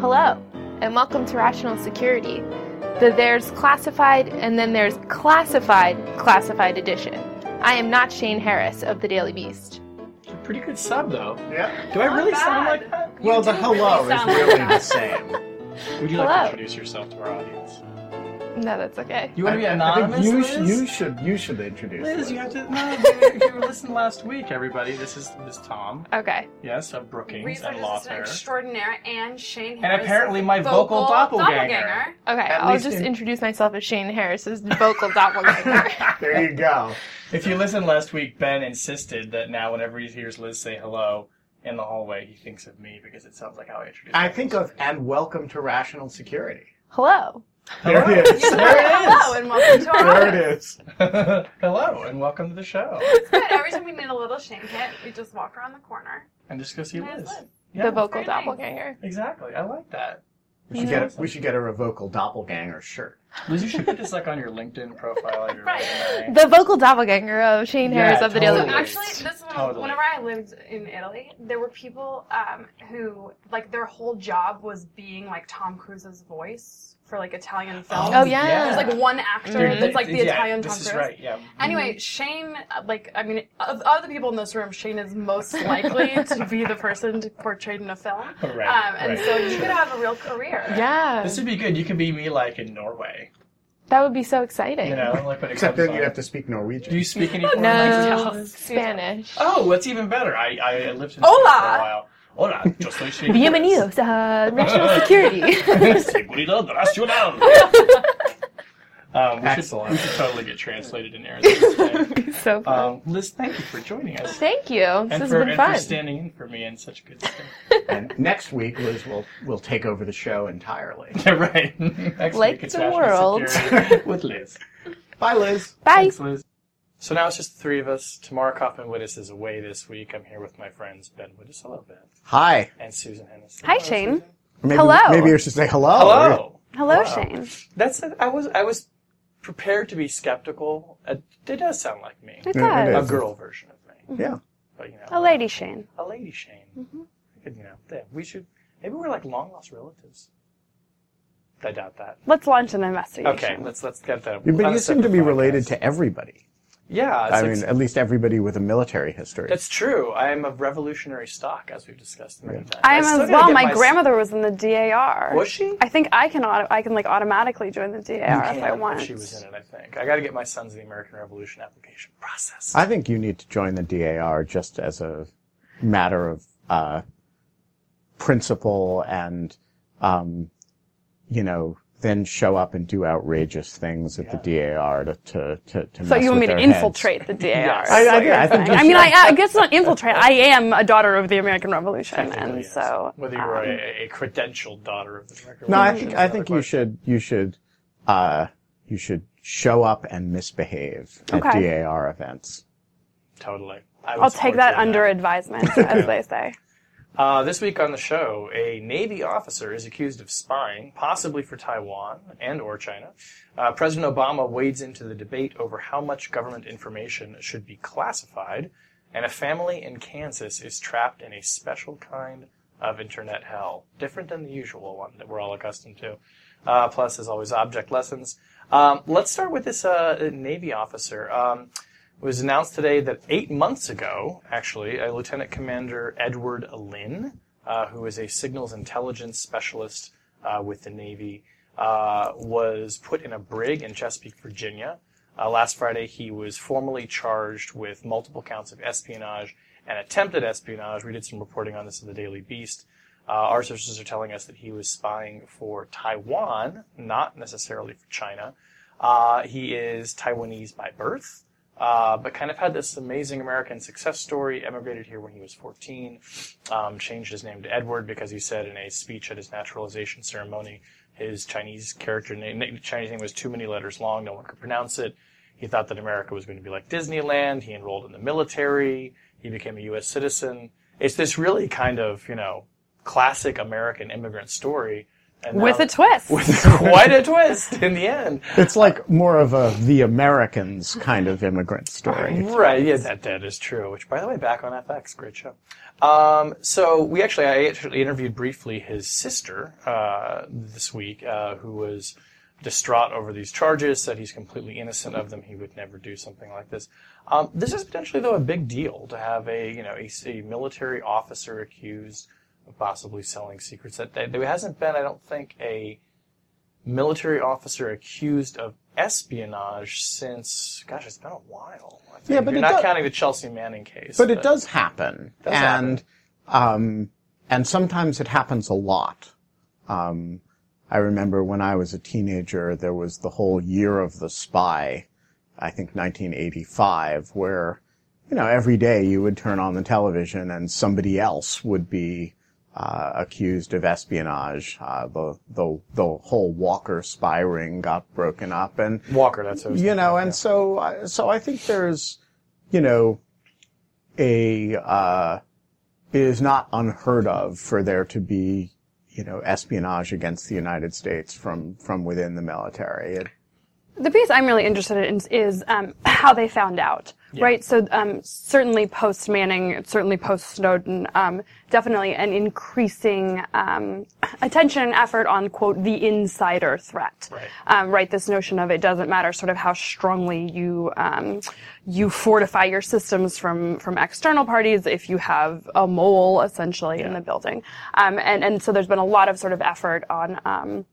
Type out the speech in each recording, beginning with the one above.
Hello, and welcome to Rational Security. The there's classified and then there's classified classified edition. I am not Shane Harris of the Daily Beast. Pretty good sub though. Yeah. Do I really bad. sound like that? Well, the hello is sound like really the same. Would you like to introduce yourself to our audience? No, that's okay. You want to be I- I anonymous, think you, Liz? sh- you should. You should introduce. Liz, it. you have to. No, if you listened last week, everybody. This is this Tom. Okay. Yes, of Brookings Research and Law assistant Fair. extraordinaire and Shane And Harris. apparently my vocal doppelganger. Okay, At I'll least just in- introduce myself as Shane Harris's vocal doppelganger. There you go. If you listened last week, Ben insisted that now whenever he hears Liz say hello in the hallway, he thinks of me because it sounds like how I introduce I myself. think of and welcome to Rational Security. Hello. There it is. There it Hello and welcome to our There it is. Hello and welcome to the show. Good. Every time we need a little Shane kit, we just walk around the corner. And just go see There's Liz. Liz. Yeah, the vocal very nice. doppelganger. exactly. I like that. We should get. A, we should get her a vocal doppelganger shirt. Liz, you should put this like on your LinkedIn profile. Your Right. resume. The vocal doppelganger of Shane Yeah, Harris of the Daily So totally. Beast. actually, this one, Totally. whenever I lived in Italy, there were people um, who like their whole job was being like Tom Cruise's voice for like Italian films. Oh, yeah. There's like one actor Dude, that's like the yeah, Italian Tom This is Cruise. right. Yeah. Anyway, Shane, uh, like, I mean, of the people in this room, Shane is most likely to be the person to portrayed in a film. Right, Um, and right, so you sure. could have a real career. Yeah. This would be good. You could be me like in Norway. That would be so exciting. You know, like when it Except then you on- have to speak Norwegian. Do you speak any foreign No, languages? Spanish. Oh, that's even better. I, I lived in Hola. Spain for a while. Hola, yo soy Shane Bienvenidos a Rational Security. Seguridad Nacional. Um, we, should, Excellent. we should totally get translated in Arizona. so fun. Um, Liz, thank you for joining us. Thank you. This and has for, been and fun. for standing in for me in such good stead. and next week, Liz will will take over the show entirely. Yeah, right. Next Like week it's the National world. With Liz. Bye, Liz. Bye. Thanks, Liz. So now it's just the three of us. Tamara Cofman Wittes is away this week. I'm here with my friends Ben Wittes, hello Ben, Hi. and Susan Hennessey. Hi, Hello, Shane. Susan. Maybe, Hello. Maybe you should say hello. Hello. Hello, Wow. Shane. That's I was I was prepared to be skeptical. It, it does sound like me, It Yeah, it does. a girl version of me, mm-hmm. Yeah. but you know, A lady, Shane. a lady Shane. Mm-hmm. I could, you know, yeah, we should maybe we're like long lost relatives. I doubt that. Let's launch an investigation. Okay, let's let's get that. But you seem to separate be related to everybody. Yeah, I mean, at least everybody with a military history. That's true. I am of revolutionary stock, as we've discussed many times. I am as well. get My, grandmother was in the DAR. Was she? I think I can. Auto- I can like automatically join the DAR if I want. She was in it, I think. I got to get my Sons of the American Revolution application process. I think you need to join the DAR just as a matter of uh, principle and, um, you know, then show up and do outrageous things at the DAR to to to. to So mess you want me to their heads. infiltrate the DAR? Yes. I- I- yeah, I think I mean. I, I guess not infiltrate. I am a daughter of the American Revolution, and yes. so whether you were um, a, a credentialed daughter of the American Revolution. No, I think I think you should you should uh, you should show up and misbehave at Okay. DAR events. Totally. I I'll take support that you in under advisement, as they say. Uh, this week on the show, a Navy officer is accused of spying, possibly for Taiwan and or China. Uh, President Obama wades into the debate over how much government information should be classified, and a family in Kansas is trapped in a special kind of internet hell, different than the usual one that we're all accustomed to. Uh, plus, as always, object lessons. Um, let's start with this uh, Navy officer. Um, it was announced today that eight months ago, actually, a Lieutenant Commander Edward Lin, uh, who is a signals intelligence specialist uh, with the Navy, uh, was put in a brig in Chesapeake, Virginia. Uh, last Friday, he was formally charged with multiple counts of espionage and attempted espionage. We did some reporting on this in the Daily Beast. Uh, our sources are telling us that he was spying for Taiwan, not necessarily for China. Uh, he is Taiwanese by birth, uh, but kind of had this amazing American success story. Emigrated here when he was 14, um, changed his name to Edward because he said in a speech at his naturalization ceremony his Chinese character name, Chinese name was too many letters long, no one could pronounce it. He thought that America was going to be like Disneyland. He enrolled in the military. He became a U.S. citizen. It's this really kind of, you know, classic American immigrant story. And With a twist. With quite a twist in the end. It's like more of a the Americans kind of immigrant story. Right, yeah, that, that is true. Which, by the way, back on FX, great show. Um, so we actually, I actually interviewed briefly his sister uh, this week, uh, who was distraught over these charges, said he's completely innocent of them. He would never do something like this. Um, this is potentially, though, a big deal to have a you know a, a military officer accused of possibly selling secrets. That there hasn't been, I don't think, a military officer accused of espionage since, gosh, it's been a while. I think. Yeah, but You're not does- counting the Chelsea Manning case. But it does happen, Does and um, and sometimes it happens a lot. Um, I remember when I was a teenager, there was the whole year of the spy, I think 1985, where you know every day you would turn on the television and somebody else would be uh, accused of espionage. Uh, the the the whole Walker spy ring got broken up, and Walker, that's what you know, and yeah. so so I think there's, you know, a uh, it is not unheard of for there to be, you know, espionage against the United States from from within the military. It, The piece I'm really interested in is, um, how they found out, right? So um, certainly post Manning, certainly post Snowden, um, definitely an increasing um, attention and effort on quote the insider threat, Right. Um, right? This notion of it doesn't matter sort of how strongly you um, you fortify your systems from from external parties if you have a mole essentially in the building, um, and and so there's been a lot of sort of effort on.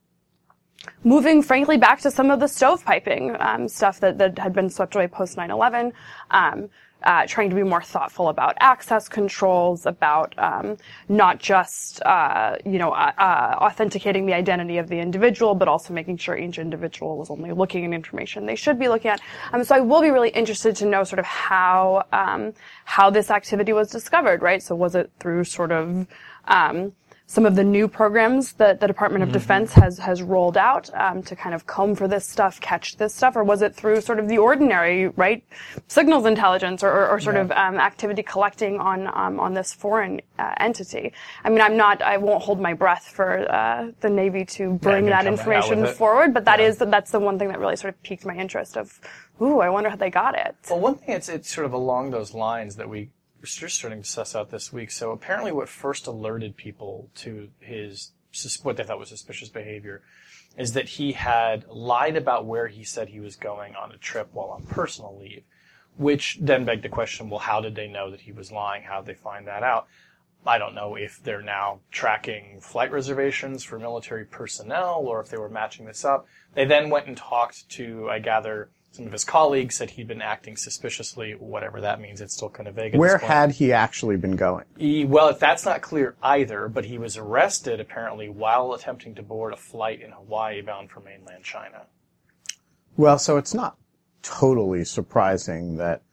Moving frankly back to some of the stovepiping um, stuff that, that had been swept away post 9-11 um, uh, trying to be more thoughtful about access controls about um, not just uh, you know uh, uh, authenticating the identity of the individual but also making sure each individual was only looking at information they should be looking at. Um, so I will be really interested to know sort of how um, how this activity was discovered right? So was it through sort of um, some of the new programs that the Department of Defense has has rolled out um, to kind of comb for this stuff, catch this stuff, or was it through sort of the ordinary, right, signals intelligence or, or, or sort of um, activity collecting on um, on this foreign uh, entity? I mean, I'm not, I won't hold my breath for uh, the Navy to bring to that information forward, but that is that's the one thing that really sort of piqued my interest. Of, ooh, I wonder how they got it. Well, one thing it's it's sort of along those lines that we we're starting to suss out this week. So apparently, what first alerted people to his what they thought was suspicious behavior is that he had lied about where he said he was going on a trip while on personal leave, which then begged the question: Well, how did they know that he was lying? How did they find that out? I don't know if they're now tracking flight reservations for military personnel or if they were matching this up. They then went and talked to, I gather, some of his colleagues, said he'd been acting suspiciously, whatever that means. It's still kind of vague. At where this point. had he actually been going? He, well, if that's not clear either, but he was arrested apparently while attempting to board a flight in Hawaii bound for mainland China. Well, so it's not totally surprising that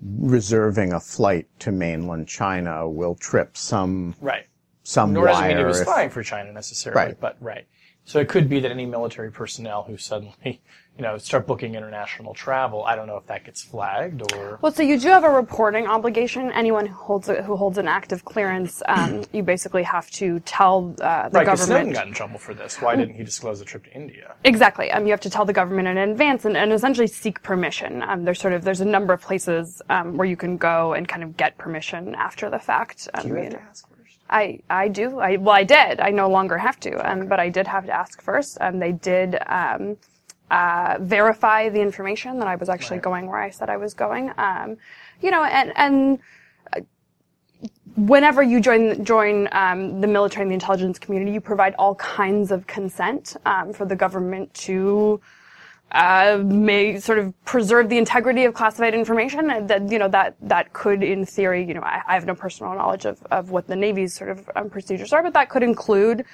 reserving a flight to mainland China will trip some Right. some Nor does it mean he wire was if- spying for China necessarily, Right. but right. So it could be that any military personnel who suddenly, you know, start booking international travel, I don't know if that gets flagged or. Well, so you do have a reporting obligation. Anyone who holds a, who holds an active clearance, um, you basically have to tell uh, the Right, because Snowden government. got in trouble for this. Why didn't he disclose the trip to India? Exactly. Um, you have to tell the government in advance and, and essentially seek permission. Um, there's sort of there's a number of places um, where you can go and kind of get permission after the fact. Um, You have you to ask first. I, I do. I, well, I did. I no longer have to, um, but I did have to ask first. Um, they did um, uh, verify the information that I was actually going where I said I was going. Um, you know, and and uh, whenever you join join um, the military and the intelligence community, you provide all kinds of consent um, for the government to uh, may sort of preserve the integrity of classified information. And that you know that that could, in theory, you know, I, I have no personal knowledge of, of what the Navy's sort of um, procedures are, but that could include.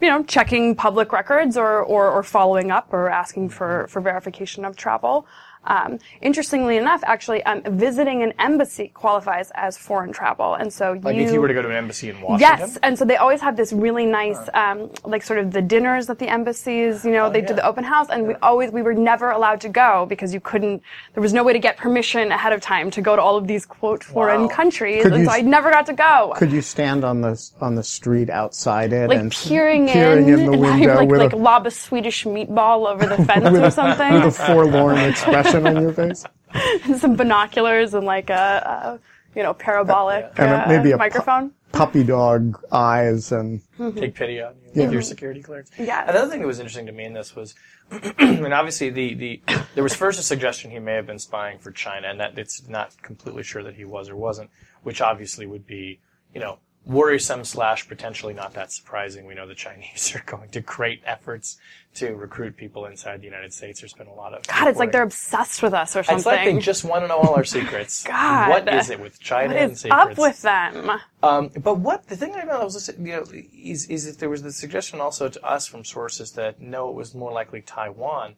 You know, checking public records or, or, or following up or asking for, for verification of travel. Um, interestingly enough, actually, um, visiting an embassy qualifies as foreign travel, and so Like you, if you were to go to an embassy in Washington. Yes, and so they always have this really nice, um, like sort of the dinners at the embassies. You know, they do Oh, the open house, and we always we were never allowed to go because you couldn't. There was no way to get permission ahead of time to go to all of these quote foreign Wow. countries, Could and you so I s- never got to go. Could you stand on the on the street outside it like and peering, peering in, the and window I'd, like with like a lob a Swedish meatball over the fence or something, with a something, forlorn expression on your face? some binoculars and like a, a you know parabolic And a- uh, maybe a pu- microphone. Puppy dog eyes and take pity on you Yeah. with your security clearance. Yeah. Another thing that was interesting to me in this was, and obviously the, the there was first a suggestion he may have been spying for China, and that it's not completely sure that he was or wasn't, which obviously would be, you know, worrisome slash potentially not that surprising. We know the Chinese are going to great efforts to recruit people inside the United States. There's been a lot of God, it's like they're obsessed with us or something. It's like they just want to know all our secrets. God. what is it with China what and secrets? up with them? Um, but what the thing I found was, you know, is, is that there was the suggestion also to us from sources that no, it was more likely Taiwan.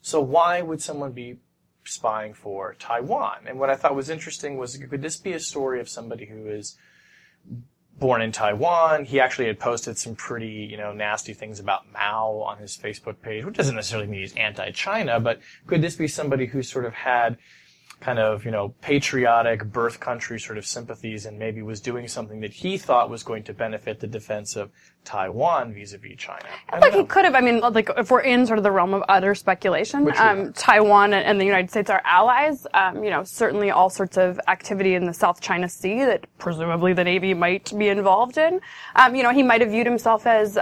So why would someone be spying for Taiwan? And what I thought was interesting was, could this be a story of somebody who is born in Taiwan? He actually had posted some pretty, you know, nasty things about Mao on his Facebook page, which doesn't necessarily mean he's anti-China, but could this be somebody who sort of had kind of, you know, patriotic birth country sort of sympathies and maybe was doing something that he thought was going to benefit the defense of Taiwan vis-a-vis China. I Like know. he could have. I mean, like if we're in sort of the realm of utter speculation, um. Taiwan and the United States are allies. Um, you know, certainly all sorts of activity in the South China Sea that presumably the Navy might be involved in. Um, you know, he might have viewed himself as.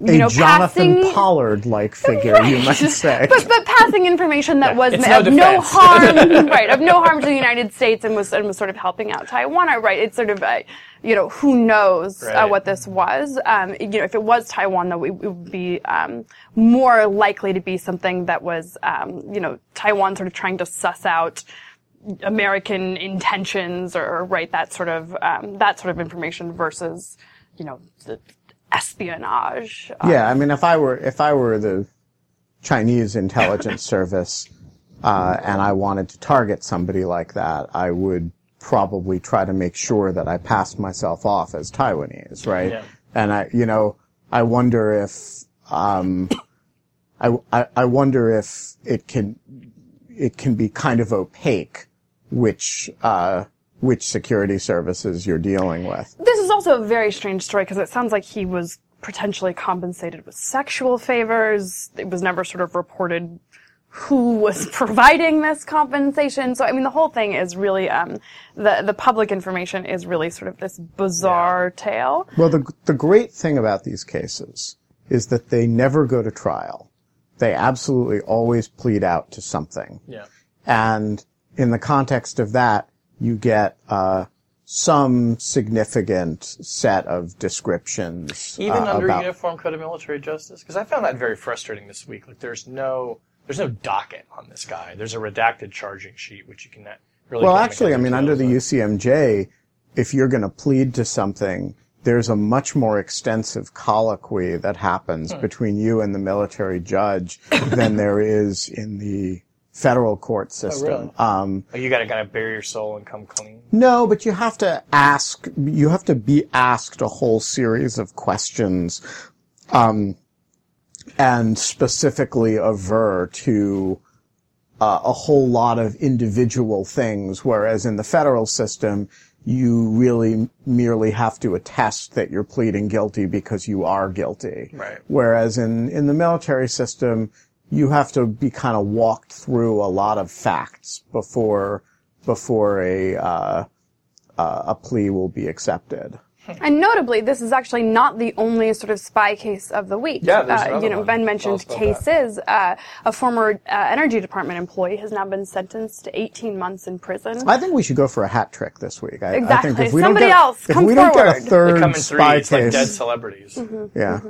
You a know, Jonathan passing, Pollard-like figure, you might say. but, but passing information that was It's of no no harm, right, of no harm to the United States, and was and was sort of helping out Taiwan. Right, it's sort of, uh, you know, who knows uh, what this was. Um, you know, if it was Taiwan, though, it, it would be um, more likely to be something that was, um, you know, Taiwan sort of trying to suss out. American intentions, or, or right that sort of um, that sort of information versus, you know, the espionage. Uh, Yeah, I mean, if I were if I were the Chinese intelligence service uh, and I wanted to target somebody like that, I would probably try to make sure that I passed myself off as Taiwanese, right? Yeah. And I, you know, I wonder if um, I, I I wonder if it can it can be kind of opaque which uh, which security services you're dealing with. This is also a very strange story because it sounds like he was potentially compensated with sexual favors. It was never sort of reported who was providing this compensation. So I mean, the whole thing is really um, the the public information is really sort of this bizarre tale. Well, the the great thing about these cases is that they never go to trial. They absolutely always plead out to something, Yeah. and in the context of that, you get uh, some significant set of descriptions. Even uh, under about, Uniform Code of Military Justice? Because I found that very frustrating this week. Like, there's no, there's no docket on this guy. There's a redacted charging sheet, which you can really. Well, actually, I mean, under the. UCMJ, if you're going to plead to something, there's a much more extensive colloquy that happens Hmm. between you and the military judge than there is in the federal court system. Oh, really? um, Like, you got to kind of bare your soul and come clean. no, but you have to ask, you have to be asked a whole series of questions, um, and specifically aver to uh, a whole lot of individual things, whereas in the federal system, you really merely have to attest that you're pleading guilty because you are guilty. Right. Whereas in, in the military system, you have to be kind of walked through a lot of facts before, before a, uh, uh, a plea will be accepted. And notably, this is actually not the only sort of spy case of the week. Yeah, there's uh, you know, one. Ben mentioned cases. Uh, a former uh, Energy Department employee has now been sentenced to 18 months in prison. I think we should go for a hat trick this week. I, I Exactly. think if we Somebody don't get, else, if come we don't get a forward. They third come in spy threes, like case, dead celebrities. Mm-hmm. yeah.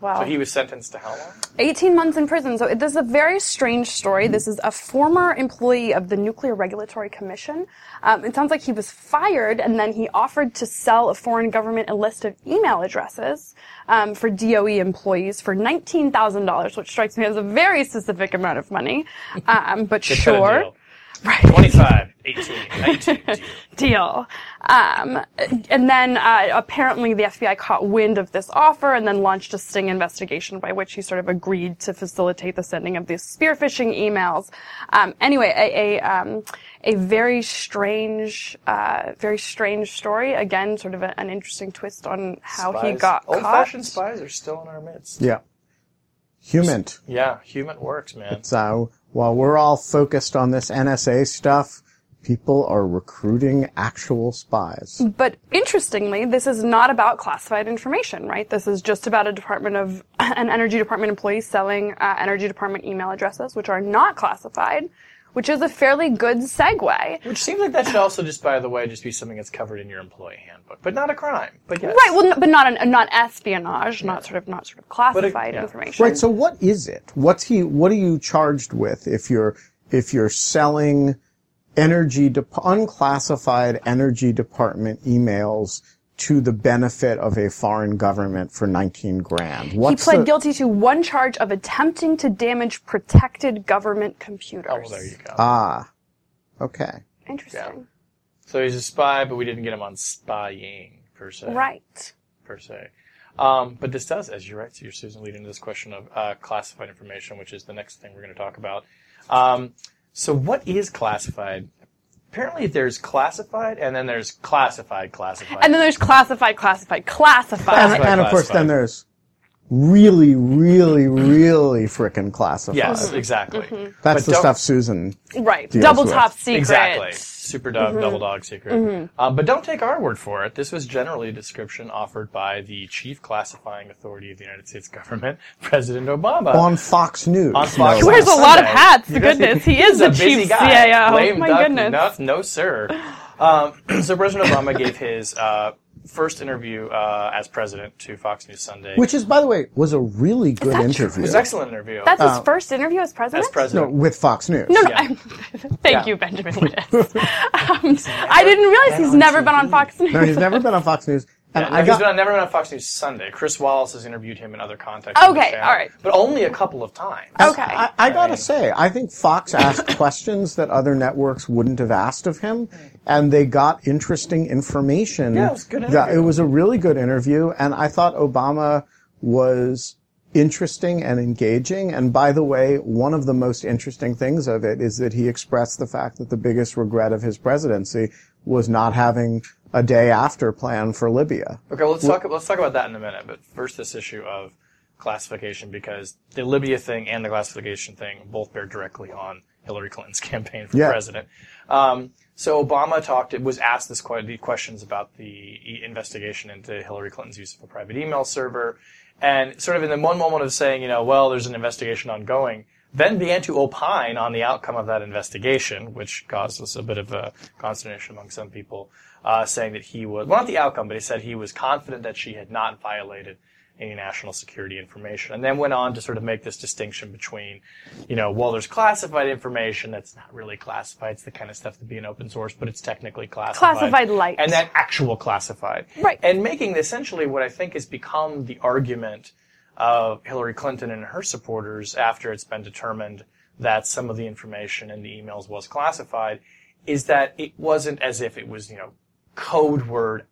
Wow. So he was sentenced to how long? 18 months in prison. So this is a very strange story. This is a former employee of the Nuclear Regulatory Commission. Um, it sounds like he was fired and then he offered to sell a foreign government a list of email addresses um, for DOE employees for $19,000, which strikes me as a very specific amount of money. Um, but They cut a sure. Deal. 25, 18, 19. deal. Um, and then uh, apparently the FBI caught wind of this offer and then launched a sting investigation by which he sort of agreed to facilitate the sending of these spear phishing emails. Um, anyway, a, a, um, a very strange, uh, very strange story. Again, sort of a, an interesting twist on how he Spies- got caught. Old-fashioned spies are still in our midst. Yeah. Human. Yeah, human works, man. So while we're all focused on this NSA stuff, people are recruiting actual spies. But interestingly, this is not about classified information, right? This is just about a department of an energy department employee selling uh, energy department email addresses, which are not classified, which is a fairly good segue. Which seems like that should also just, by the way, just be something that's covered in your employee handbook, but not a crime. But yes. Right. Well, n- but not an, not espionage, not sort of not sort of classified yeah. information. Right. So what is it? What's he? What are you charged with if you're if you're selling energy de- unclassified energy department emails to the benefit of a foreign government for 19 grand? he pled the- guilty to one charge of attempting to damage protected government computers. Oh, well, there you go. Ah. Okay. Interesting. so he's a spy, but we didn't get him on spying, per se. Right. per se. Um, but this does, as you're right, so you're Susan, lead into this question of uh, classified information, which is the next thing we're going to talk about. Um, so, what is classified? Apparently, there's classified, and then there's classified, classified. And then there's classified, classified, classified. And, and of course, then there's really, really, really frickin' classified. yes, exactly. Mm-hmm. That's But the don't- stuff Susan. Right. deals Double with. top secret. Exactly. Super dog, Mm-hmm. double dog secret. Um, but don't take our word for it. This was generally a description offered by the chief classifying authority of the United States government, President Obama. On Fox News. On Fox no He wears less. a lot of Sunday. hats. He does- Goodness, he he's is a the busy chief guy. CIO. Lame My duck, goodness. No, no sir. Um, so President Obama gave his uh, first interview uh, as president to Fox News Sunday. Which is, by the way, was a really good that true? interview. it was an excellent interview. That's his Uh, first interview as president. as president. No, with Fox News. No, no. Yeah. Thank Yeah. you, Benjamin Wittes. um, I didn't realize he's on never been on Fox News. No, he's never been on Fox News. And Yeah, no, I he's got, been on, never been on Fox News Sunday. Chris Wallace has interviewed him in other contexts. Okay, all right. But only a couple of times. Okay. I, I gotta say, I think Fox asked questions that other networks wouldn't have asked of him, and they got interesting information. Yeah, it was a good that- interview. It was a really good interview, and I thought Obama was interesting and engaging. And by the way, one of the most interesting things of it is that he expressed the fact that the biggest regret of his presidency was not having a day after plan for Libya. Okay, well, let's talk. Let's talk about that in a minute. But first, this issue of classification, because the Libya thing and the classification thing both bear directly on Hillary Clinton's campaign for Yeah. president. Um, so Obama talked. It was asked this the questions about the investigation into Hillary Clinton's use of a private email server, and sort of in the one moment of saying, you know, well, there's an investigation ongoing. Then began to opine on the outcome of that investigation, which caused us a bit of a consternation among some people, uh, saying that he was, well, not the outcome, but he said he was confident that she had not violated any national security information. And then went on to sort of make this distinction between, you know, well, there's classified information that's not really classified. It's the kind of stuff to be in open source, but it's technically classified. Classified light. And then actual classified. Right. And making essentially what I think has become the argument of Hillary Clinton and her supporters after it's been determined that some of the information in the emails was classified is that it wasn't as if it was, you know, code word,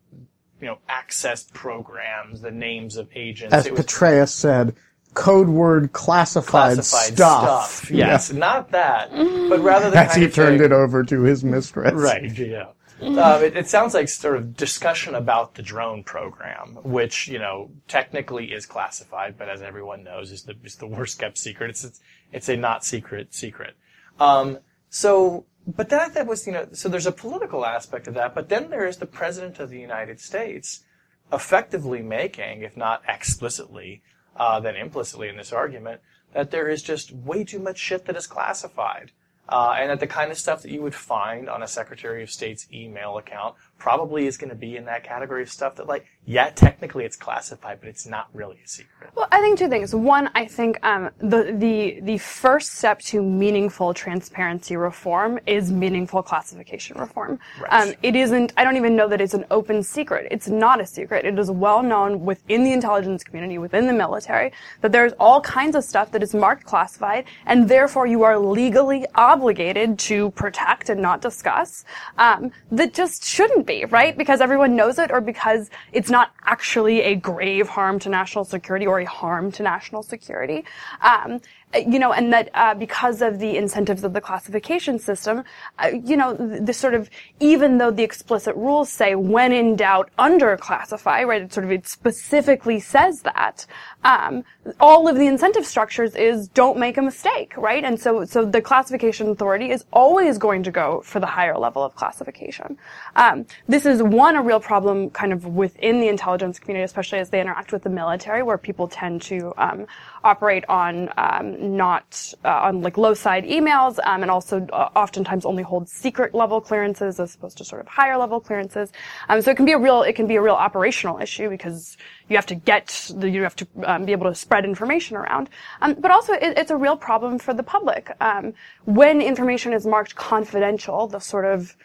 you know, access programs, the names of agents. As it was Petraeus said, code word classified, classified stuff. stuff. Yes, not that, but rather than As kind he of turned saying- it over to his mistress. Right. Yeah. Um, it, it sounds like sort of discussion about the drone program, which you know technically is classified, but as everyone knows, is the is the worst kept secret. It's it's, it's a not secret secret. Um, so but that that was you know so there's a political aspect of that, but then there is the president of the United States effectively making, if not explicitly, uh, then implicitly in this argument, that there is just way too much shit that is classified. Uh, and that the kind of stuff that you would find on a Secretary of State's email account probably is going to be in that category of stuff that, like, yeah, technically it's classified, but it's not really a secret. Well, I think two things. One, I think um, the the the first step to meaningful transparency reform is meaningful classification reform. Right. Um, it isn't. I don't even know that it's an open secret. It's not a secret. It is well known within the intelligence community, within the military, that there's all kinds of stuff that is marked classified, and therefore you are legally obligated to protect and not discuss. Um, that just shouldn't be right because everyone knows it, or because it's not actually a grave harm to national security or a harm to national security. Um, you know, and that uh, because of the incentives of the classification system, uh, you know, the sort of even though the explicit rules say when in doubt under classify, right? It sort of it specifically says that. Um, all of the incentive structures is don't make a mistake, right? And so so the classification authority is always going to go for the higher level of classification. Um, this is one a real problem kind of within the intelligence community, especially as they interact with the military, where people tend to um, operate on um, not uh, on like low side emails, um, and also uh, oftentimes only hold secret level clearances as opposed to sort of higher level clearances. Um, so it can be a real it can be a real operational issue because you have to get the, you have to um, be able to spread information around. Um, but also it, it's a real problem for the public um, when information is marked confidential. The sort of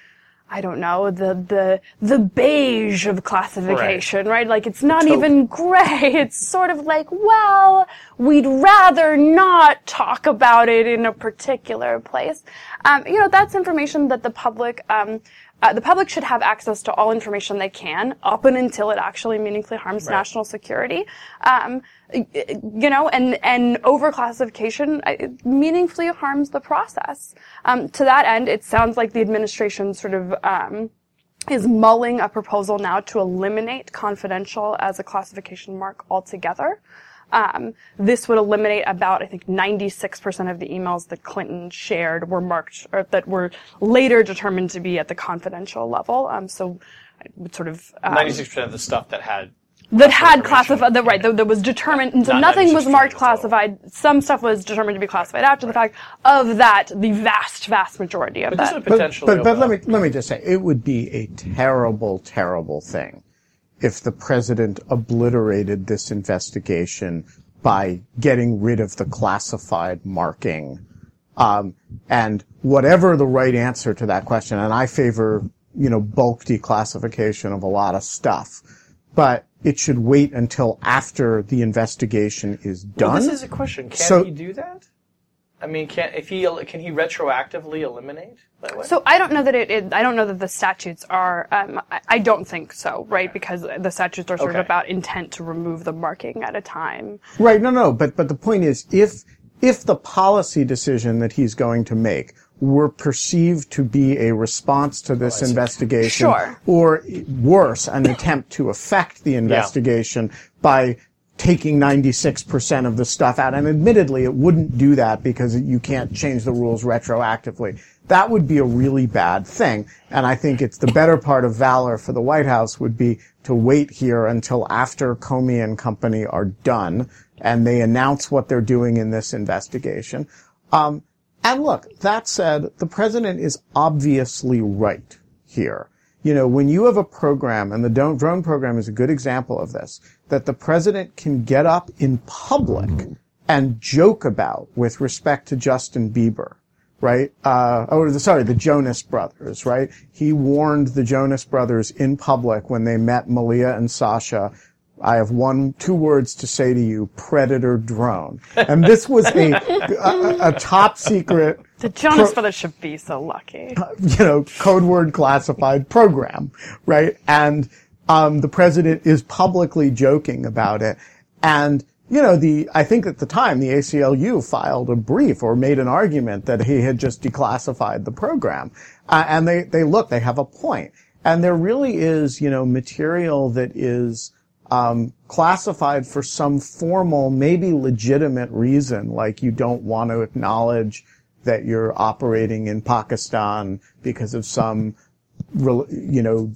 I don't know, the, the, the beige of classification, right? Like it's not even gray. It's sort of like, well, we'd rather not talk about it in a particular place. Um, you know, that's information that the public, um, uh, the public should have access to all information they can up and until it actually meaningfully harms Right. national security. Um, you know, and, and overclassification uh, meaningfully harms the process. Um, to that end, it sounds like the administration sort of, um, is mulling a proposal now to eliminate confidential as a classification mark altogether. Um, this would eliminate about, I think, 96% of the emails that Clinton shared were marked, or that were later determined to be at the confidential level. Um, so, would sort of um, Ninety-six percent of the stuff that had that had classified, that, right, that, that was determined, and so Not nothing was marked of the total. classified. Some stuff was determined to be classified after the fact. Of that, the vast, vast majority of but this that. would But, potentially but, but open let me let me just say, it would be a terrible, terrible thing if the president obliterated this investigation by getting rid of the classified marking. Um, and whatever the right answer to that question, and I favor, you know, bulk declassification of a lot of stuff, but it should wait until after the investigation is Well, done. this is a question. Can So- he do that? I mean, can if he can he retroactively eliminate that way? So I don't know that it, it I don't know that the statutes are. Um, I, I don't think so, right? Because the statutes are sort Okay. of about intent to remove the marking at a time. Right. No, no. But, but the point is, if, if the policy decision that he's going to make were perceived to be a response to this investigation, Sure. or worse, an attempt to affect the investigation by taking 96% of the stuff out, and admittedly it wouldn't do that because you can't change the rules retroactively. That would be a really bad thing. And I think it's the better part of valor for the White House would be to wait here until after Comey and company are done and they announce what they're doing in this investigation. Um, and look, that said, the president is obviously right here. You know, when you have a program, and the drone drone program is a good example of this, that the president can get up in public and joke about with respect to Justin Bieber, right? Uh, or the, sorry, the Jonas brothers, right? He warned the Jonas brothers in public when they met Malia and Sasha. I have one, two words to say to you, predator drone. And this was a, a, a top secret The Jonas Pro- Brothers should be so lucky. you know, code word classified program, right? And um, the president is publicly joking about it. And, you know, the, I think at the time the ACLU filed a brief or made an argument that he had just declassified the program. Uh, and they, they look, they have a point. And there really is, you know, material that is, um, classified for some formal, maybe legitimate reason, like you don't want to acknowledge that you're operating in Pakistan because of some, you know,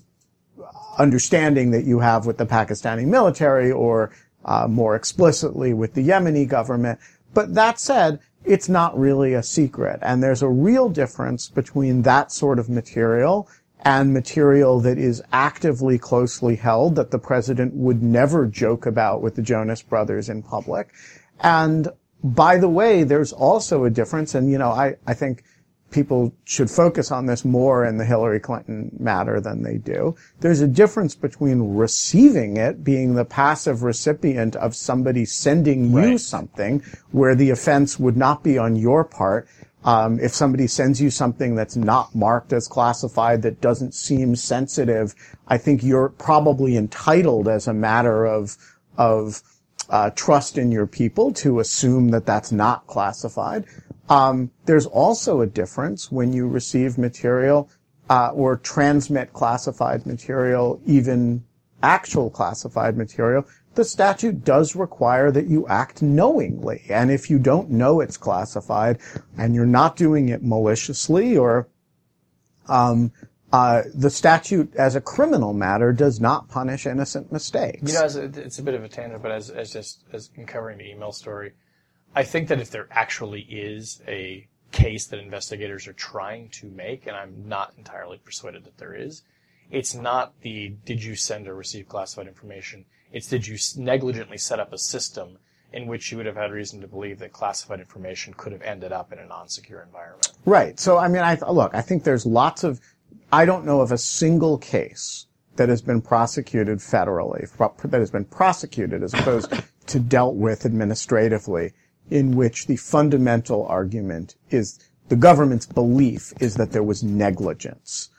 understanding that you have with the Pakistani military or uh, more explicitly with the Yemeni government. But that said, it's not really a secret. And there's a real difference between that sort of material and material that is actively closely held that the president would never joke about with the Jonas brothers in public. And by the way, there's also a difference. And, you know, I, I think people should focus on this more in the Hillary Clinton matter than they do. There's a difference between receiving it, being the passive recipient of somebody sending you Right. something where the offense would not be on your part. Um, if somebody sends you something that's not marked as classified, that doesn't seem sensitive, I think you're probably entitled as a matter of, of, uh, trust in your people to assume that that's not classified. Um, there's also a difference when you receive material uh, or transmit classified material, even actual classified material. The statute does require that you act knowingly, and if you don't know it's classified and you're not doing it maliciously or um, uh, the statute, as a criminal matter, does not punish innocent mistakes. You know, a, it's a bit of a tangent, but as, as just as in covering the email story, I think that if there actually is a case that investigators are trying to make, and I'm not entirely persuaded that there is, it's not the did you send or receive classified information. It's did you negligently set up a system in which you would have had reason to believe that classified information could have ended up in a non-secure environment. Right. So, I mean, I look. I think there's lots of. I don't know of a single case that has been prosecuted federally, that has been prosecuted as opposed to dealt with administratively, in which the fundamental argument is the government's belief is that there was negligence.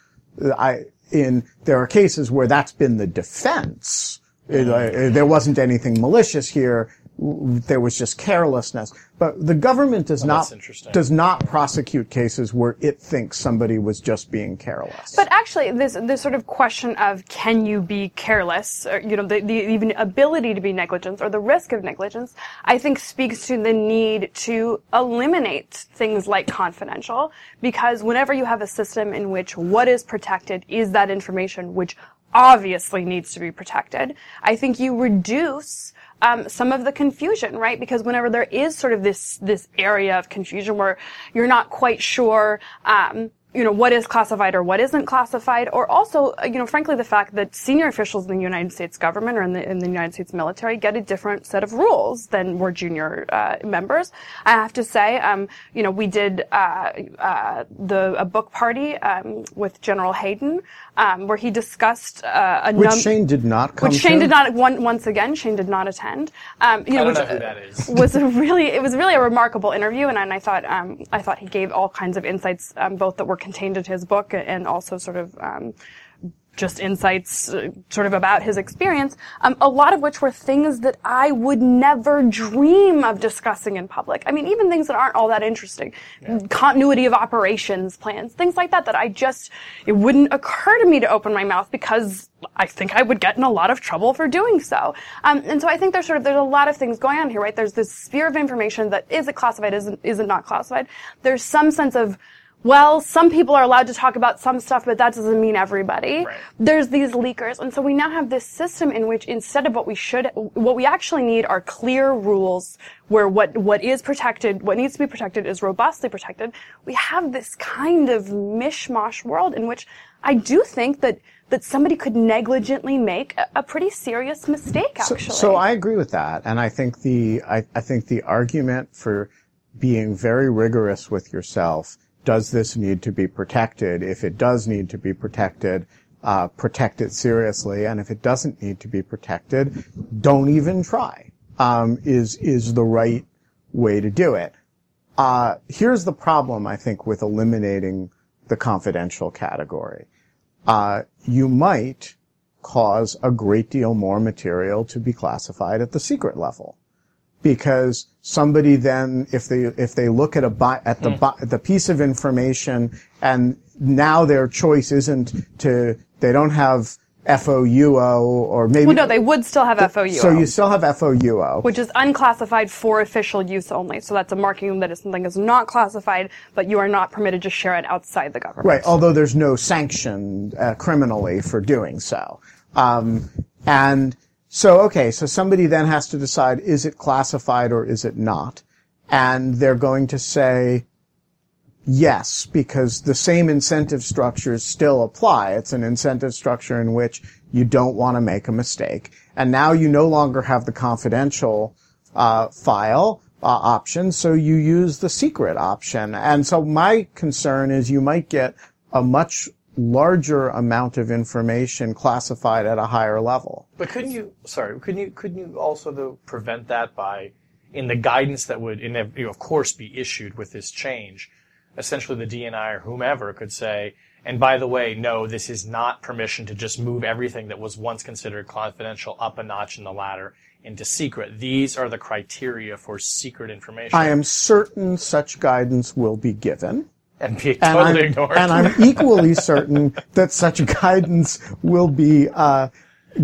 I in there are cases where that's been the defense. It, uh, there wasn't anything malicious here. W- There was just carelessness. But the government does oh, that's not does not prosecute cases where it thinks somebody was just being careless. But actually, this this sort of question of can you be careless, or you know, the, the even ability to be negligent or the risk of negligence, I think speaks to the need to eliminate things like confidential, because whenever you have a system in which what is protected is that information which obviously needs to be protected, I think you reduce um, some of the confusion, right? Because whenever there is sort of this this area of confusion where you're not quite sure, um, you know, what is classified or what isn't classified, or also, uh, you know, frankly, the fact that senior officials in the United States government or in the in the United States military get a different set of rules than more junior uh, members. I have to say, um, you know, we did uh, uh, the a book party um, with General Hayden um, where he discussed uh, a which num- Shane did not come which Shane to. did not one, once again Shane did not attend. Um, you know, I don't which know who that is. was a really it was really a remarkable interview, and, and I thought um, I thought he gave all kinds of insights, um, both that were contained in his book and also sort of. Um, just insights uh, sort of about his experience, um, a lot of which were things that I would never dream of discussing in public. I mean, even things that aren't all that interesting. Continuity of operations plans, things like that, that I just, it wouldn't occur to me to open my mouth because I think I would get in a lot of trouble for doing so. Um, and so I think there's sort of, there's a lot of things going on here, right? There's this sphere of information that is it classified, isn't, isn't not classified. There's some sense of, well, some people are allowed to talk about some stuff, but that doesn't mean everybody. Right. There's these leakers. And so we now have this system in which instead of what we should, what we actually need are clear rules where what, what is protected, what needs to be protected is robustly protected. We have this kind of mishmash world in which I do think that, that somebody could negligently make a, a pretty serious mistake, So, actually. so I agree with that, and I think the I, I think the argument for being very rigorous with yourself. Does this need to be protected? If it does need to be protected, uh, protect it seriously, and if it doesn't need to be protected, don't even try. Um, is is the right way to do it? Uh, here's the problem, I think, with eliminating the confidential category. Uh, you might cause a great deal more material to be classified at the secret level. Because somebody then, if they, if they look at a, at the, bi- the piece of information and now their choice isn't to, they don't have FOUO or maybe. Well, no, they would still have FOUO. So you still have FOUO. which is unclassified for official use only. So that's a marking that is something is not classified, but you are not permitted to share it outside the government. Right, although there's no sanction uh, criminally for doing so. Um, and so, okay, so somebody then has to decide, is it classified or is it not? And they're going to say, yes, because the same incentive structures still apply. It's an incentive structure in which you don't want to make a mistake. And now you no longer have the confidential uh, file uh, option, so you use the secret option. And so my concern is you might get a much larger amount of information classified at a higher level. But couldn't you? Sorry, couldn't you? Couldn't you also though prevent that by, in the guidance that would, in, you know, of course, be issued with this change, essentially the DNI or whomever could say, and by the way, no, this is not permission to just move everything that was once considered confidential up a notch in the ladder into secret. These are the criteria for secret information. I am certain such guidance will be given. And be And, I'm, ignored. and I'm equally certain that such guidance will be uh,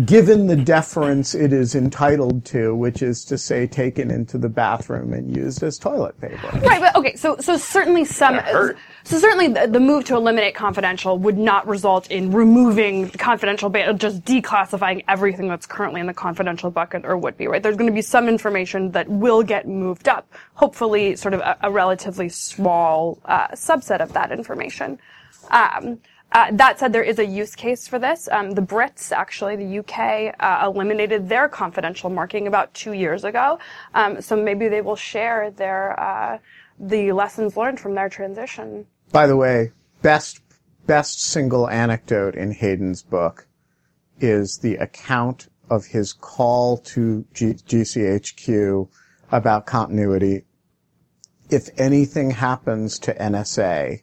given the deference it is entitled to, which is to say taken into the bathroom and used as toilet paper. Right, but okay, so so certainly some That hurt. So certainly the, the move to eliminate confidential would not result in removing the confidential ban, just declassifying everything that's currently in the confidential bucket or would be, right? There's going to be some information that will get moved up, hopefully sort of a, a relatively small uh, subset of that information. Um, uh, that said, there is a use case for this. Um, the Brits, actually, the UK, uh, eliminated their confidential marking about two years ago. Um, so maybe they will share their uh, the lessons learned from their transition. By the way, best best single anecdote in Hayden's book is the account of his call to G- GCHQ about continuity. If anything happens to NSA,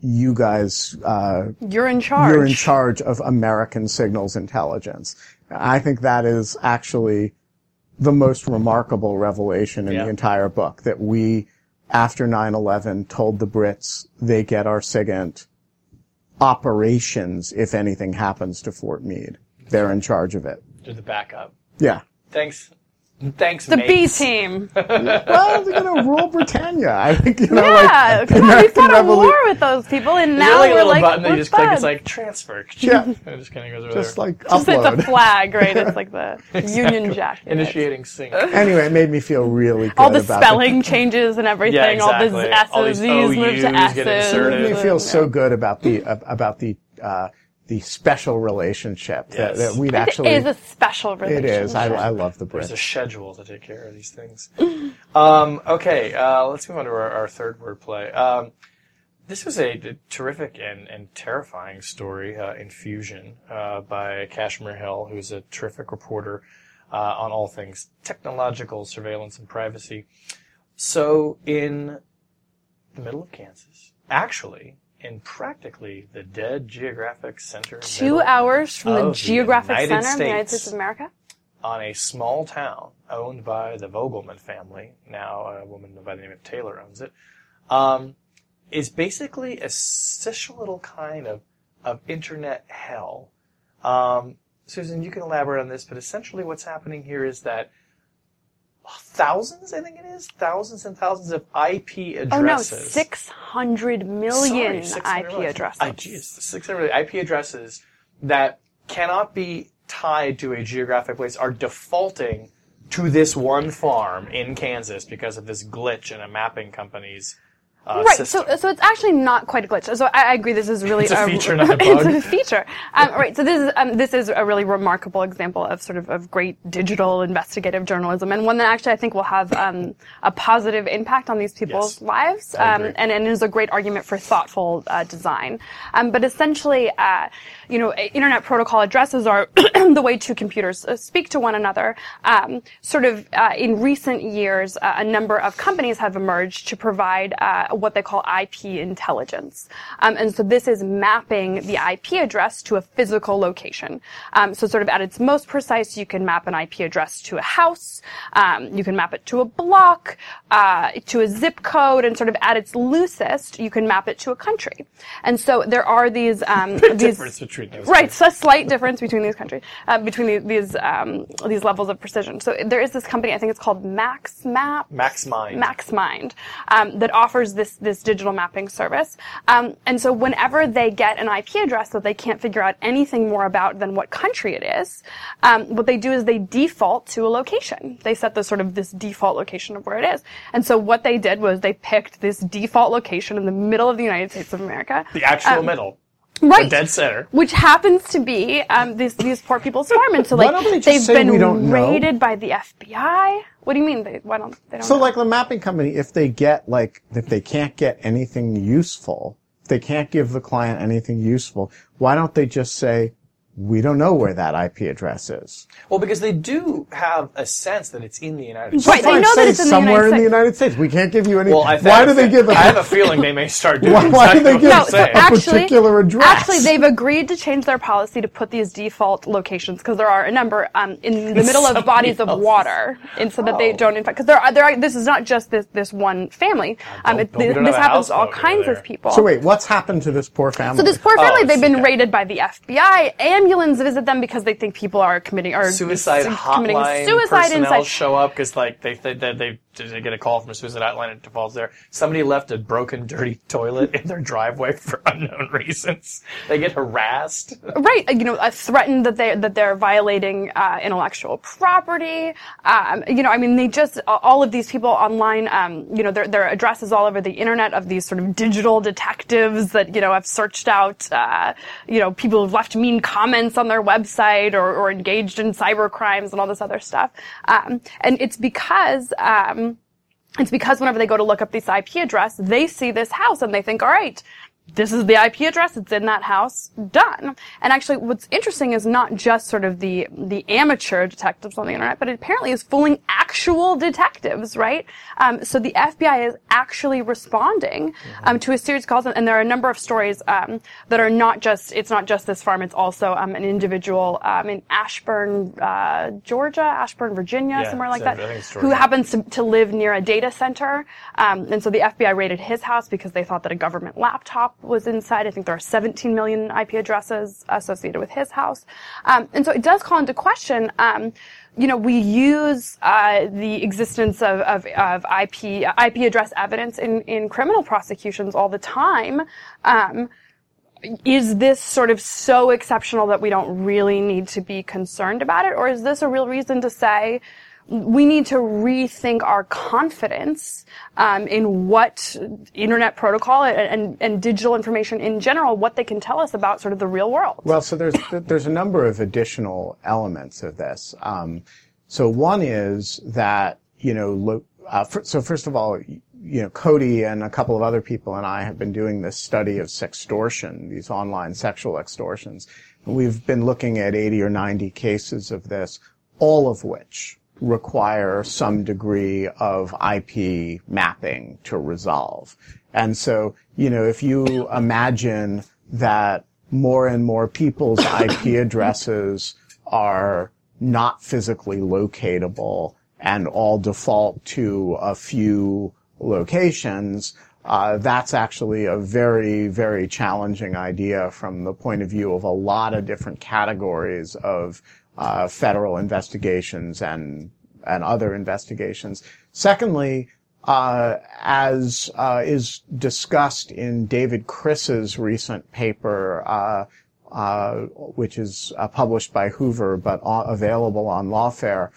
you guys uh, You're in charge. you're in charge of American signals intelligence. I think that is actually the most remarkable revelation in Yeah. the entire book that we, after 9-11, told the Brits they get our SIGINT operations if anything happens to Fort Meade. They're in charge of it. They're the backup. Yeah. Thanks. Thanks, The B team. Well, they're gonna rule Britannia. I think, you know, yeah, like, come on, we've American fought a Revolu- war with those people, and Is now there like a we're little like, button that you just click? It's like transfer. Yeah. And it just kind of goes over Just there. like Just like upload. the flag, right? It's like the Union Jack. Initiating sync. Anyway, it made me feel really good All the about spelling changes and everything. Yeah, exactly. All the All S's, these Z's move to OUs get S's. It made me and, feel yeah. so good about the uh, about the uh, the special relationship that, Yes. that we'd actually. It is a special relationship. It is. I, I love the Brits. There's a schedule to take care of these things. um, okay, uh, let's move on to our, our third word play. Um, this was a, a terrific and, and terrifying story uh, in Fusion uh, by Kashmir Hill, who's a terrific reporter uh, on all things technological surveillance and privacy. So, in the middle of Kansas, actually, in practically the dead geographic center, Two hours from the of the geographic United center of the United States. States of America. on a small town owned by the Vogelman family. Now a woman by the name of Taylor owns it. Um, is basically a such a little kind of of internet hell. Um, Susan, you can elaborate on this, but essentially what's happening here is that thousands, I think it is, thousands and thousands of IP addresses. Oh no, 600 million Sorry, 600 IP million. addresses. Ah, Geez, 600 IP addresses that cannot be tied to a geographic place are defaulting to this one farm in Kansas because of this glitch in a mapping company's uh, Right, system. so so it's actually not quite a glitch. So I, I agree. This is really It's a a- feature, not a it's bug. a feature. Um, right. So this is um, this is a really remarkable example of sort of of great digital investigative journalism, and one that actually I think will have um, a positive impact on these people's Yes. lives, um, and and is a great argument for thoughtful uh, design. Um, but essentially, uh, you know, internet protocol addresses are the way two computers uh, speak to one another. Um, sort of uh, in recent years, uh, a number of companies have emerged to provide uh, what they call IP intelligence. Um, and so this is mapping the IP address to a physical location. Um, so sort of at its most precise, you can map an IP address to a house, um, you can map it to a block, uh, to a zip code, and sort of at its loosest, you can map it to a country. And so there are these um, these difference between right, so a slight difference between these countries, uh, between these these, um, these levels of precision. So there is this company, I think it's called MaxMap. MaxMind. MaxMind um, that offers this this digital mapping service. Um, and so whenever they get an IP address that they can't figure out anything more about than what country it is, um, what they do is they default to a location. They set the sort of this default location of where it is. And so what they did was they picked this default location in the middle of the United States of America. The actual Um, middle. Right. The dead center. Which happens to be um, these these poor people's farm, and so Why like don't they just they've say been don't know? raided by the FBI. What do you mean? They why don't they don't? So, know? like the mapping company, if they get like if they can't get anything useful, if they can't give the client anything useful. Why don't they just say, "We don't know where that IP address is"? Well, because they do have a sense that it's in the United States. Right, they know that it's in the somewhere United in the United States. We can't give you any. Well, I why do they give? I have a feeling they may start doing Why- why do they give no, so a actually, particular address? actually, they've agreed to change their policy to put these default locations because there are a number um, in the middle of Somebody bodies of water, and so that they Oh. don't infect. Because there are there are this is not just this this one family. Um, don't- it, don't get this happens to all kinds there. of people. So wait, what's happened to this poor family? So this poor Oh, family, I they've been okay. raided by the FBI. Ambulance visit them because they think people are committing or suicide committing hotline suicide personnel inside. show up because like they they, they they get a call from a suicide hotline it defaults there. Somebody left a broken, dirty toilet in their driveway for unknown reasons. They get harassed. right you know uh, threatened that they that they're violating uh, intellectual property um, you know i mean they just all of these people online um, you know their, their addresses all over the internet of these sort of digital detectives that you know have searched out uh, you know people who've left mean comments on their website or, or engaged in cyber crimes and all this other stuff um, and it's because um, it's because whenever they go to look up this IP address, they see this house and they think, all right, this is the IP address. It's in that house. Done. And actually, what's interesting is not just sort of the the amateur detectives on the internet, but it apparently is fooling actual detectives, right? Um, so the FBI is actually responding um, to a series of calls, and there are a number of stories um, that are not just it's not just this farm. It's also um, an individual um, in Ashburn, uh, Georgia, Ashburn, Virginia, Yeah, somewhere like so that, I think it's who happens to, to live near a data center. Um, and so the FBI raided his house because they thought that a government laptop was inside. I think there are 17 million IP addresses associated with his house. Um, and so it does call into question, um, you know, we use uh, the existence of, of, of IP IP address evidence in, in criminal prosecutions all the time. Um, is this sort of so exceptional that we don't really need to be concerned about it? Or is this a real reason to say we need to rethink our confidence um, in what internet protocol and, and, and digital information in general, what they can tell us about sort of the real world? Well, so there's there's a number of additional elements of this. Um, so one is that you know, uh, fir- so first of all, you know, Cody and a couple of other people and I have been doing this study of sextortion, these online sexual extortions. We've been looking at 80 or 90 cases of this, all of which require some degree of IP mapping to resolve. And so, you know, if you imagine that more and more people's IP addresses are not physically locatable and all default to a few locations, uh, that's actually a very, very challenging idea from the point of view of a lot of different categories of uh, federal investigations and and other investigations. Secondly, uh, as uh, is discussed in David Kris's recent paper, uh, uh, which is uh, published by Hoover but available on Lawfare,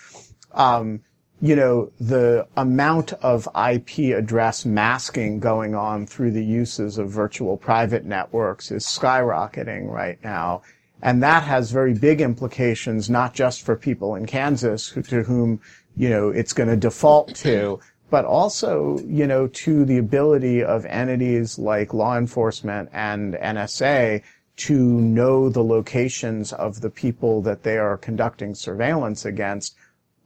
um, you know, the amount of IP address masking going on through the uses of virtual private networks is skyrocketing right now. And that has very big implications, not just for people in Kansas who, to whom, you know, it's going to default to, but also, you know, to the ability of entities like law enforcement and NSA to know the locations of the people that they are conducting surveillance against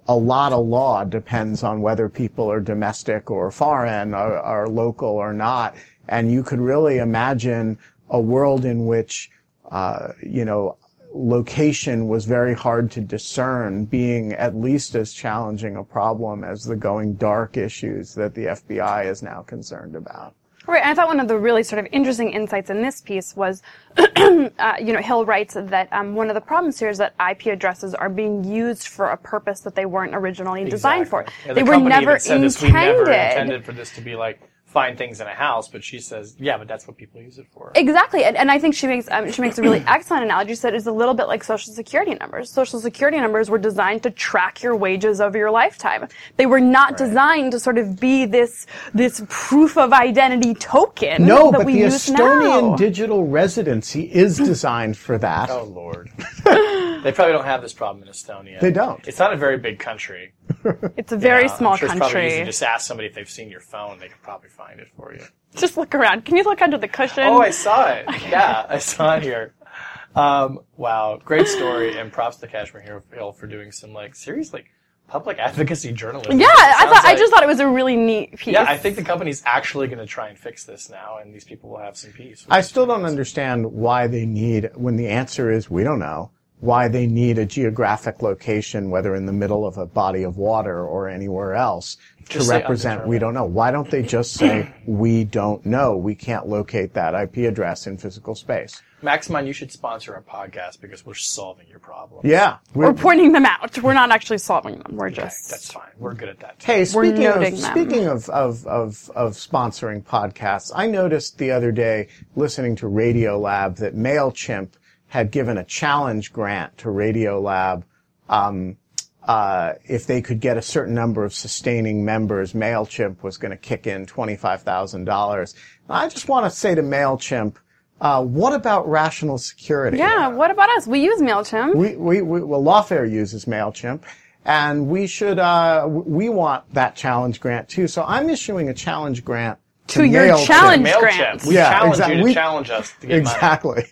a lot of law depends on whether people are domestic or foreign or, or local or not. And you could really imagine a world in which, uh, you know, location was very hard to discern being at least as challenging a problem as the going dark issues that the FBI is now concerned about. Right, and I thought one of the really sort of interesting insights in this piece was, uh, you know, Hill writes that um, one of the problems here is that IP addresses are being used for a purpose that they weren't originally designed for. Exactly. Yeah, they the were never intended. this, we never intended for this to be like find things in a house, but she says, yeah, but that's what people use it for. Exactly, and, and I think she makes um, she makes a really excellent analogy. She said it's a little bit like social security numbers. Social security numbers were designed to track your wages over your lifetime. They were not designed to sort of be this this proof of identity token No, that but we the use Estonian now. digital residency is designed for that. Oh lord. they probably don't have this problem in Estonia. They don't. It's not a very big country. it's a very Yeah, small I'm sure It's probably easy. country. Just ask somebody if they've seen your phone. They could probably find it for you. Just look around. Can you look under the cushion? Oh, I saw it. Yeah, I saw it here. Um, wow, great story, and props to Kashmir Hill for doing some like serious like public advocacy journalism. yeah, It I sounds thought I like- just thought it was a really neat piece. Yeah, I think the company's actually going to try and fix this now, and these people will have some peace. I still don't understand why they need, when the answer is we don't know, why they need a geographic location, whether in the middle of a body of water or anywhere else, to Just say represent we don't know. Why don't they just say we don't know? We can't locate that IP address in physical space. MaxMind, you should sponsor our podcast because we're solving your problem. Yeah. We're we're- pointing them out. We're not actually solving them. We're Okay, just that's fine. We're good at that. Hey, We're speaking of them. speaking of, of, of, of sponsoring podcasts, I noticed the other day listening to Radiolab that Mailchimp had given a challenge grant to Radiolab. Um, uh, if they could get a certain number of sustaining members, Mailchimp was going to kick in twenty-five thousand dollars. I just want to say to Mailchimp, uh, what about rational security? yeah. What about us? We use Mailchimp. We, we, we well, Lawfare uses MailChimp, and we should, uh, we want that challenge grant too. So I'm issuing a challenge grant to, To your MailChimp. challenge MailChimp. grants. We Yeah, challenge exactly. you to We- challenge us to get money.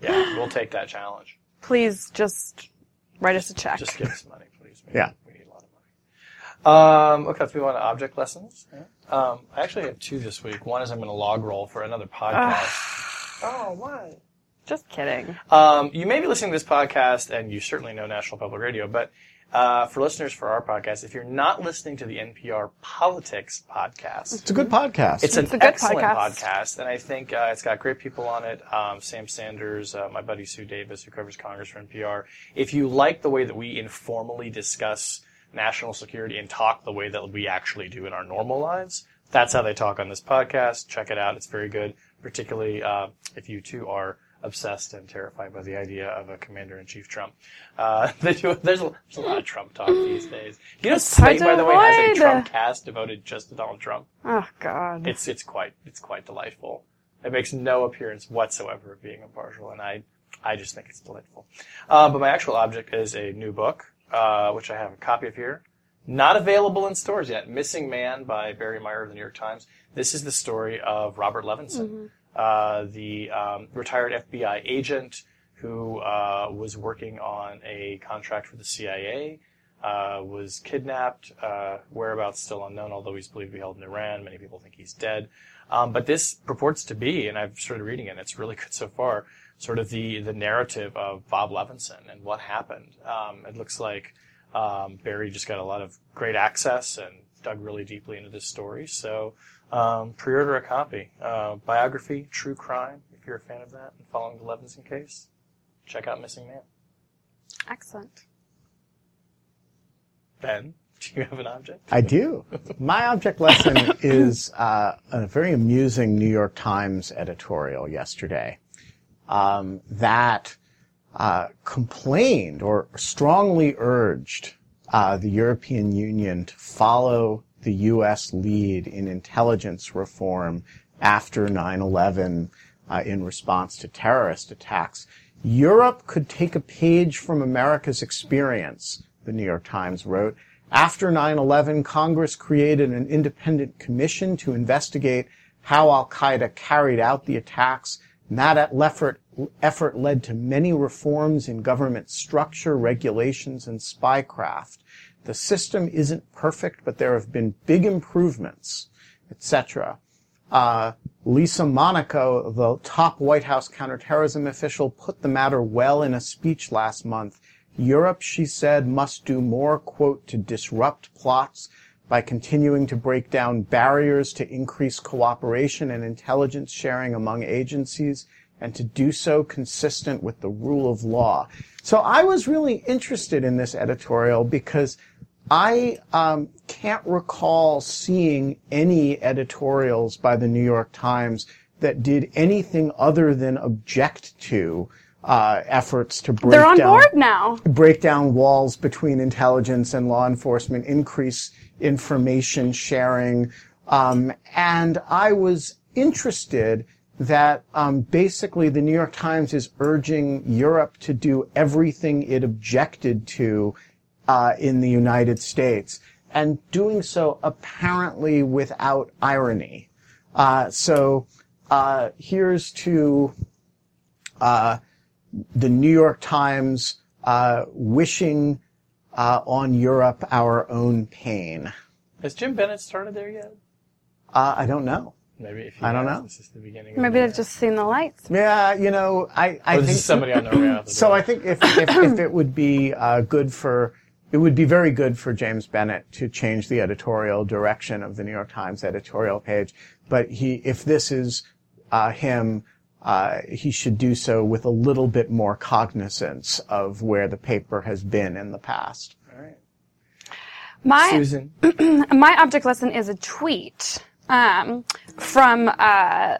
Exactly. Yeah, we'll take that challenge. Please just write us a check. Just give us money, please. We, Yeah. We need a lot of money. Um, okay, if we want to object lessons. Yeah. Um, I actually have two this week. One is I'm going to log roll for another podcast. oh, what? Just kidding. Um, you may be listening to this podcast, and you certainly know National Public Radio, but uh, for listeners for our podcast, if you're not listening to the NPR Politics podcast, It's a good podcast. it's an It's a good excellent podcast. podcast. and I think uh, it's got great people on it. Um, Sam Sanders, uh, my buddy Sue Davis, who covers Congress for NPR. If you like the way that we informally discuss national security and talk the way that we actually do in our normal lives, that's how they talk on this podcast. Check it out; it's very good. Particularly uh, if you too are obsessed and terrified by the idea of a commander-in-chief Trump. Uh, they do, there's, a, there's a lot of Trump talk these days. You know, It's Slate, by the way, has a. Trumpcast devoted just to Donald Trump Oh God. it's it's quite it's quite delightful. It makes no appearance whatsoever of being impartial, and I I just think it's delightful. Uh, but my actual object is a new book, uh, which I have a copy of here. Not available in stores yet. Missing Man by Barry Meier of the New York Times. This is the story of Robert Levinson, uh, the um, retired FBI agent who uh, was working on a contract for the CIA uh, was kidnapped, uh, whereabouts still unknown, although he's believed to be held in Iran. Many people think he's dead. Um, but this purports to be, and I've started reading it, and it's really good so far, sort of the, the narrative of Bob Levinson and what happened. Um, it looks like um, Barry just got a lot of great access and dug really deeply into this story. So um, pre-order a copy. Uh, biography, true crime, if you're a fan of that, and following the Levinson case, check out Missing Man. Excellent. Ben, do you have an object? I do. My object lesson is uh, a very amusing New York Times editorial yesterday um, that uh, complained or strongly urged uh, the European Union to follow the U.S. lead in intelligence reform after 9/11 uh, in response to terrorist attacks. Europe could take a page from America's experience, the New York Times wrote. After 9/11, Congress created an independent commission to investigate how Al Qaeda carried out the attacks. And that effort, effort led to many reforms in government structure, regulations, and spycraft. The system isn't perfect, but there have been big improvements, etc. Uh, Lisa Monaco, the top White House counterterrorism official, put the matter well in a speech last month. Europe, she said, must do more, quote, to disrupt plots by continuing to break down barriers to increase cooperation and intelligence sharing among agencies and to do so consistent with the rule of law. So I was really interested in this editorial because I um, can't recall seeing any editorials by the New York Times that did anything other than object to uh, efforts to break They're on down board now. break down walls between intelligence and law enforcement, increase information sharing, um, and I was interested that um, basically the New York Times is urging Europe to do everything it objected to uh, in the United States, and doing so apparently without irony. Uh, so uh, here's to uh, the New York Times uh, wishing uh, on Europe our own pain. Has Jim Bennet started there yet? Uh, I don't know. Maybe if he I don't has, know. This is the beginning. Of Maybe the they've just seen the lights. Yeah, you know, I, I Oh, think somebody on know right out the so. door. I think if if, if it would be uh, good for it would be very good for James Bennet to change the editorial direction of the New York Times editorial page. But he, if this is uh, him, uh, he should do so with a little bit more cognizance of where the paper has been in the past. All right. My Susan. my object lesson is a tweet um, from uh,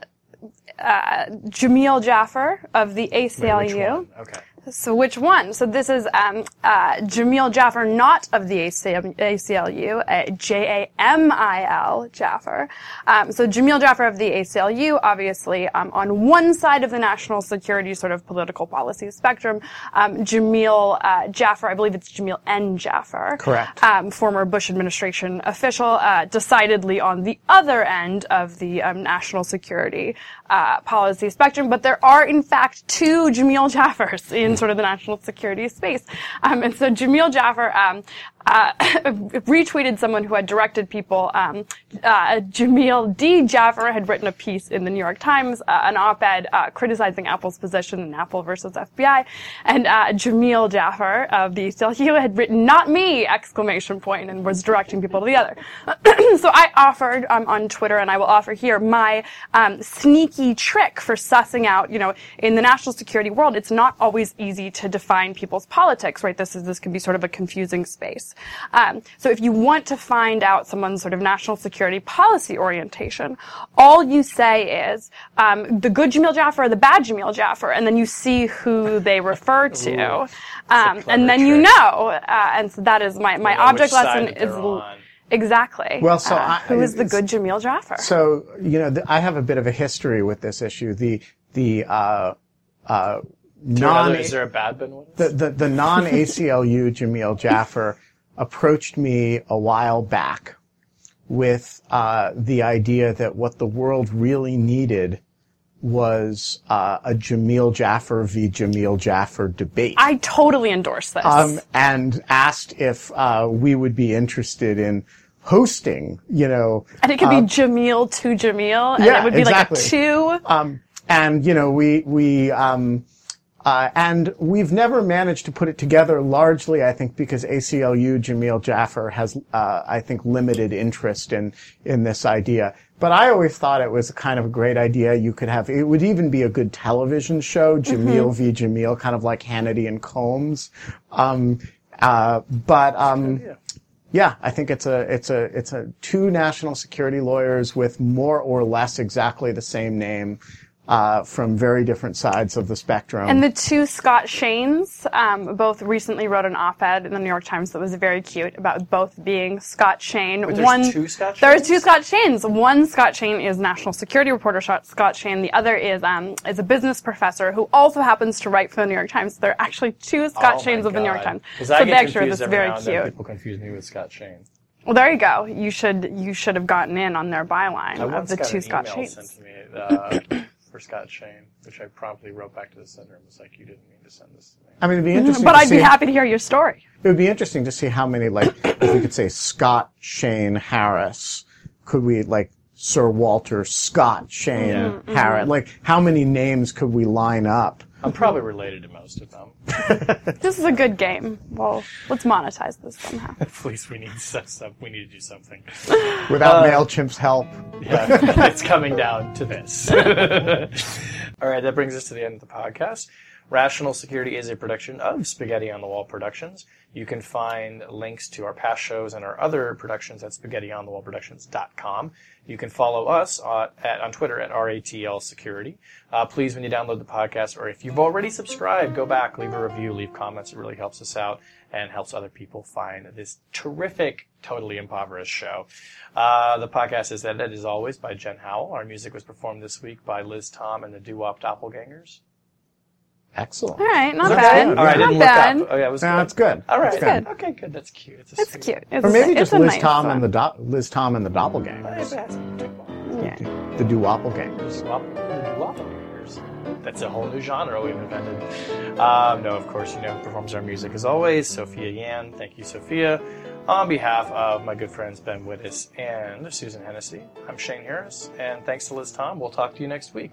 uh, Jamil Jaffer of the Wait, which ACLU. one? Okay. So which one? So this is um, uh, Jamil Jaffer, not of the ACLU, uh, J-A-M-I-L Jaffer. Um, so Jameel Jaffer of the ACLU, obviously um, on one side of the national security sort of political policy spectrum. Um, Jamil uh, Jaffer, I believe it's Jamil N. Jaffer. Correct. Um, former Bush administration official, uh, decidedly on the other end of the um, national security uh, policy spectrum. But there are, in fact, two Jamil Jaffers in sort of the national security space. Um, and so Jamil Jaffer um, uh, retweeted someone who had directed people. Um, uh, Jamil D. Jaffer had written a piece in the New York Times, uh, an op-ed uh, criticizing Apple's position in Apple versus FBI, and uh, Jameel Jaffer of the ACLU had written "Not me!" exclamation point and was directing people to the other. so I offered um, on Twitter, and I will offer here my um, sneaky trick for sussing out. You know, in the national security world, it's not always easy to define people's politics, right? This is this can be sort of a confusing space. Um, so if you want to find out someone's sort of national security policy orientation, all you say is um, the good Jamil Jaffer or the bad Jamil Jaffer, and then you see who they refer to, um, and then you know. Uh, and so that is my my You know object lesson is. on. Exactly. Well, so Uh, I- who is the good Jamil Jaffer? So you know, th- I have a bit of a history with this issue. The the uh, uh, Is there another- non is there a bad Ben Wittes? the, the, the non ACLU Jamil Jaffer approached me a while back with uh, the idea that what the world really needed was uh, a Jameel Jaffer v. Jameel Jaffer debate. I totally endorse this. um, and asked if uh, we would be interested in hosting, you know, and it could be Jameel to Jameel, and uh, yeah, it would be exactly. like a two. Um, and you know, we we um, uh, and we've never managed to put it together. Largely, I think, because ACLU Jameel Jaffer has, uh, I think, limited interest in in this idea. But I always thought it was kind of a great idea. You could have it would even be a good television show, Jamil v. Jamil, kind of like Hannity and Colmes. Um, uh, but um, yeah, I think it's a it's a it's a two national security lawyers with more or less exactly the same name uh, from very different sides of the spectrum. And the two Scott Shanes um, both recently wrote an op-ed in the New York Times that was very cute about both being Scott Shane. Wait, there's One, two Scott There are two Scott Shanes. One Scott Shane is national security reporter Scott Scott Shane. The other is um, is a business professor who also happens to write for the New York Times. There are actually two Scott Oh Shanes of the New York Times. Times. 'Cause So I the get picture this is very now and then. cute. People confuse me with Scott Shane. Well, there you go. You should you should have gotten in on their byline I of the two an Scott email Shanes. Sent to me for Scott Shane, which I promptly wrote back to the sender and was like, "You didn't mean to send this to me." I mean, it'd be interesting. But to I'd be happy to hear your story. It would be interesting to see how many, like, if we could say Scott Shane Harris, could we like Sir Walter Scott Shane Mm-hmm. Harris? Like, how many names could we line up? I'm probably related to most of them. This is a good game. Well, let's monetize this somehow. Please, we need some, some, we need to do something. Without Uh, Mailchimp's help, Yeah, it's coming down to this. All right, that brings us to the end of the podcast. Rational Security is a production of Spaghetti on the Wall Productions. You can find links to our past shows and our other productions at spaghettionthewallproductions.com. You can follow us on, at, on Twitter at RATL Security. Uh, please, when you download the podcast, or if you've already subscribed, go back, leave a review, leave comments. It really helps us out and helps other people find this terrific, totally impoverished show. Uh, the podcast is edited, as always, by Jen Howell. Our music was performed this week by Liz Tom and the Doo-Wop Doppelgangers. Excellent. All right, not bad. All right, I not didn't bad. look up. Oh, yeah, it was Yeah, good. that's good. All right. That's good. Okay, good. That's cute. It's, a It's sweet cute. It's Or maybe it's just a Liz nice Tom one. and the do- Liz Tom and the one. Doppelgangers, Yeah. the Doppelgangers. Doo-Wop- the Doo-Wop-Doppelgangers. That's a whole new genre we've invented. Um, no, of course, you know, who performs our music as always, Sophia Yan. Thank you, Sophia. On behalf of my good friends Ben Wittes and Susan Hennessey, I'm Shane Harris, and thanks to Liz Tom. We'll talk to you next week.